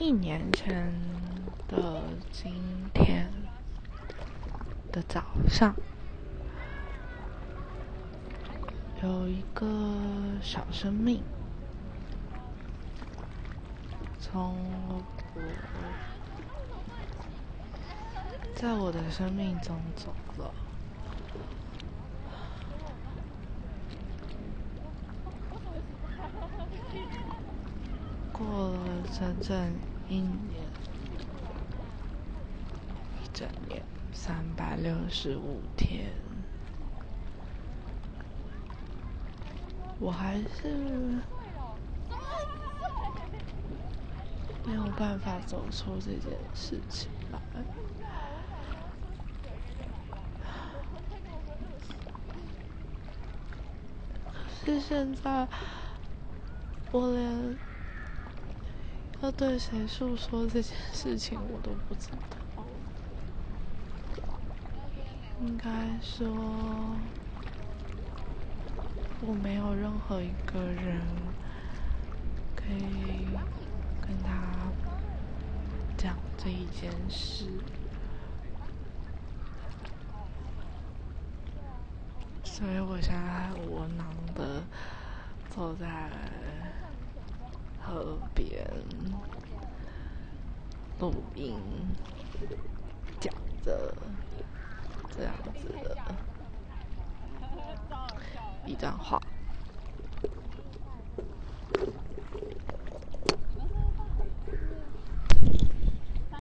一年前的今天的早上，有一个小生命从我在我的生命中走了。过了整整一年，一整年，三百六十五天，我还是没有办法走出这件事情来。是现在，我连。要对谁诉说这件事情，我都不知道。应该说，我没有任何一个人可以跟他讲这一件事，所以我现在窝囊的坐在。河边录音，讲着这样子的一段话。